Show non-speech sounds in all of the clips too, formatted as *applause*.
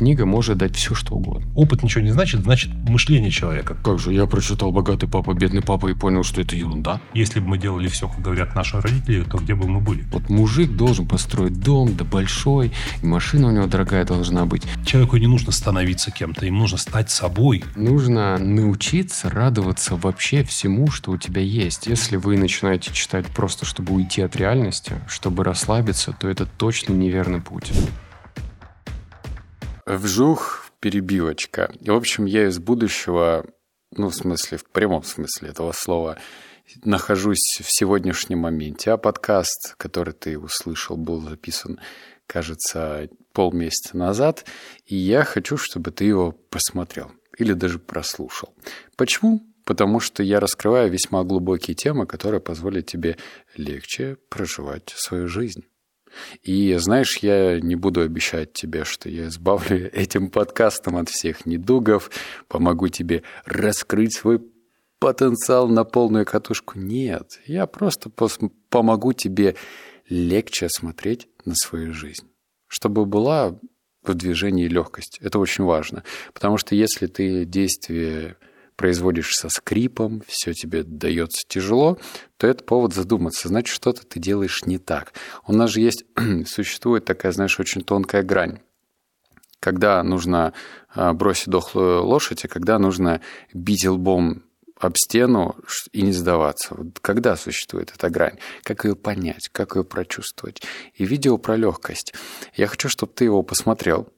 книга может дать все, что угодно. Опыт ничего не значит, значит мышление человека. Как же, я прочитал «Богатый папа, бедный папа» и понял, что это ерунда. Если бы мы делали все, как говорят наши родители, то где бы мы были? Вот мужик должен построить дом, да большой, и машина у него дорогая должна быть. Человеку не нужно становиться кем-то, им нужно стать собой. Нужно научиться радоваться вообще всему, что у тебя есть. Если вы начинаете читать просто, чтобы уйти от реальности, чтобы расслабиться, то это точно неверный путь. Вжух, перебивочка. В общем, я из будущего, ну, в смысле, в прямом смысле этого слова, нахожусь в сегодняшнем моменте. А подкаст, который ты услышал, был записан, кажется, полмесяца назад. И я хочу, чтобы ты его посмотрел или даже прослушал. Почему? Потому что я раскрываю весьма глубокие темы, которые позволят тебе легче проживать свою жизнь. И знаешь, я не буду обещать тебе, что я избавлю *laughs* этим подкастом от всех недугов, помогу тебе раскрыть свой потенциал на полную катушку. Нет, я просто помогу тебе легче смотреть на свою жизнь, чтобы была в движении легкость. Это очень важно, потому что если ты действие производишь со скрипом, все тебе дается тяжело, то это повод задуматься, значит, что-то ты делаешь не так. У нас же есть, *clears throat* существует такая, знаешь, очень тонкая грань когда нужно а, бросить дохлую лошадь, и когда нужно бить лбом об стену и не сдаваться. Вот когда существует эта грань? Как ее понять? Как ее прочувствовать? И видео про легкость. Я хочу, чтобы ты его посмотрел,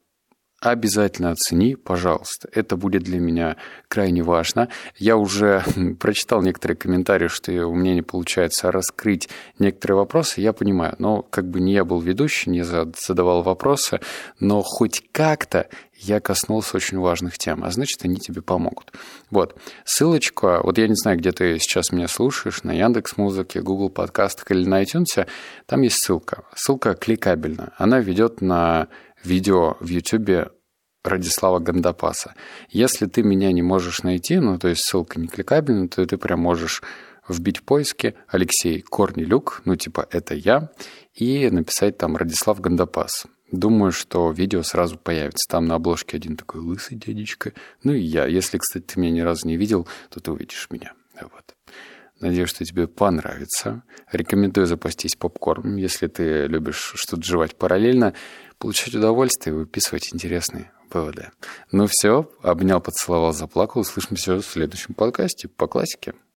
обязательно оцени, пожалуйста. Это будет для меня крайне важно. Я уже *laughs* прочитал некоторые комментарии, что у меня не получается раскрыть некоторые вопросы. Я понимаю, но как бы не я был ведущий, не задавал вопросы, но хоть как-то я коснулся очень важных тем, а значит, они тебе помогут. Вот, ссылочка, вот я не знаю, где ты сейчас меня слушаешь, на Яндекс Музыке, Google подкастах или на iTunes, там есть ссылка. Ссылка кликабельна. Она ведет на видео в YouTube Радислава Гандапаса. Если ты меня не можешь найти, ну, то есть ссылка не кликабельна, то ты прям можешь вбить в поиске Алексей Корнелюк, ну, типа, это я, и написать там Радислав Гандапас. Думаю, что видео сразу появится. Там на обложке один такой лысый дядечка. Ну и я. Если, кстати, ты меня ни разу не видел, то ты увидишь меня. Вот. Надеюсь, что тебе понравится. Рекомендую запастись попкорном, если ты любишь что-то жевать параллельно, получать удовольствие и выписывать интересные выводы. Ну все, обнял, поцеловал, заплакал. Услышимся в следующем подкасте по классике.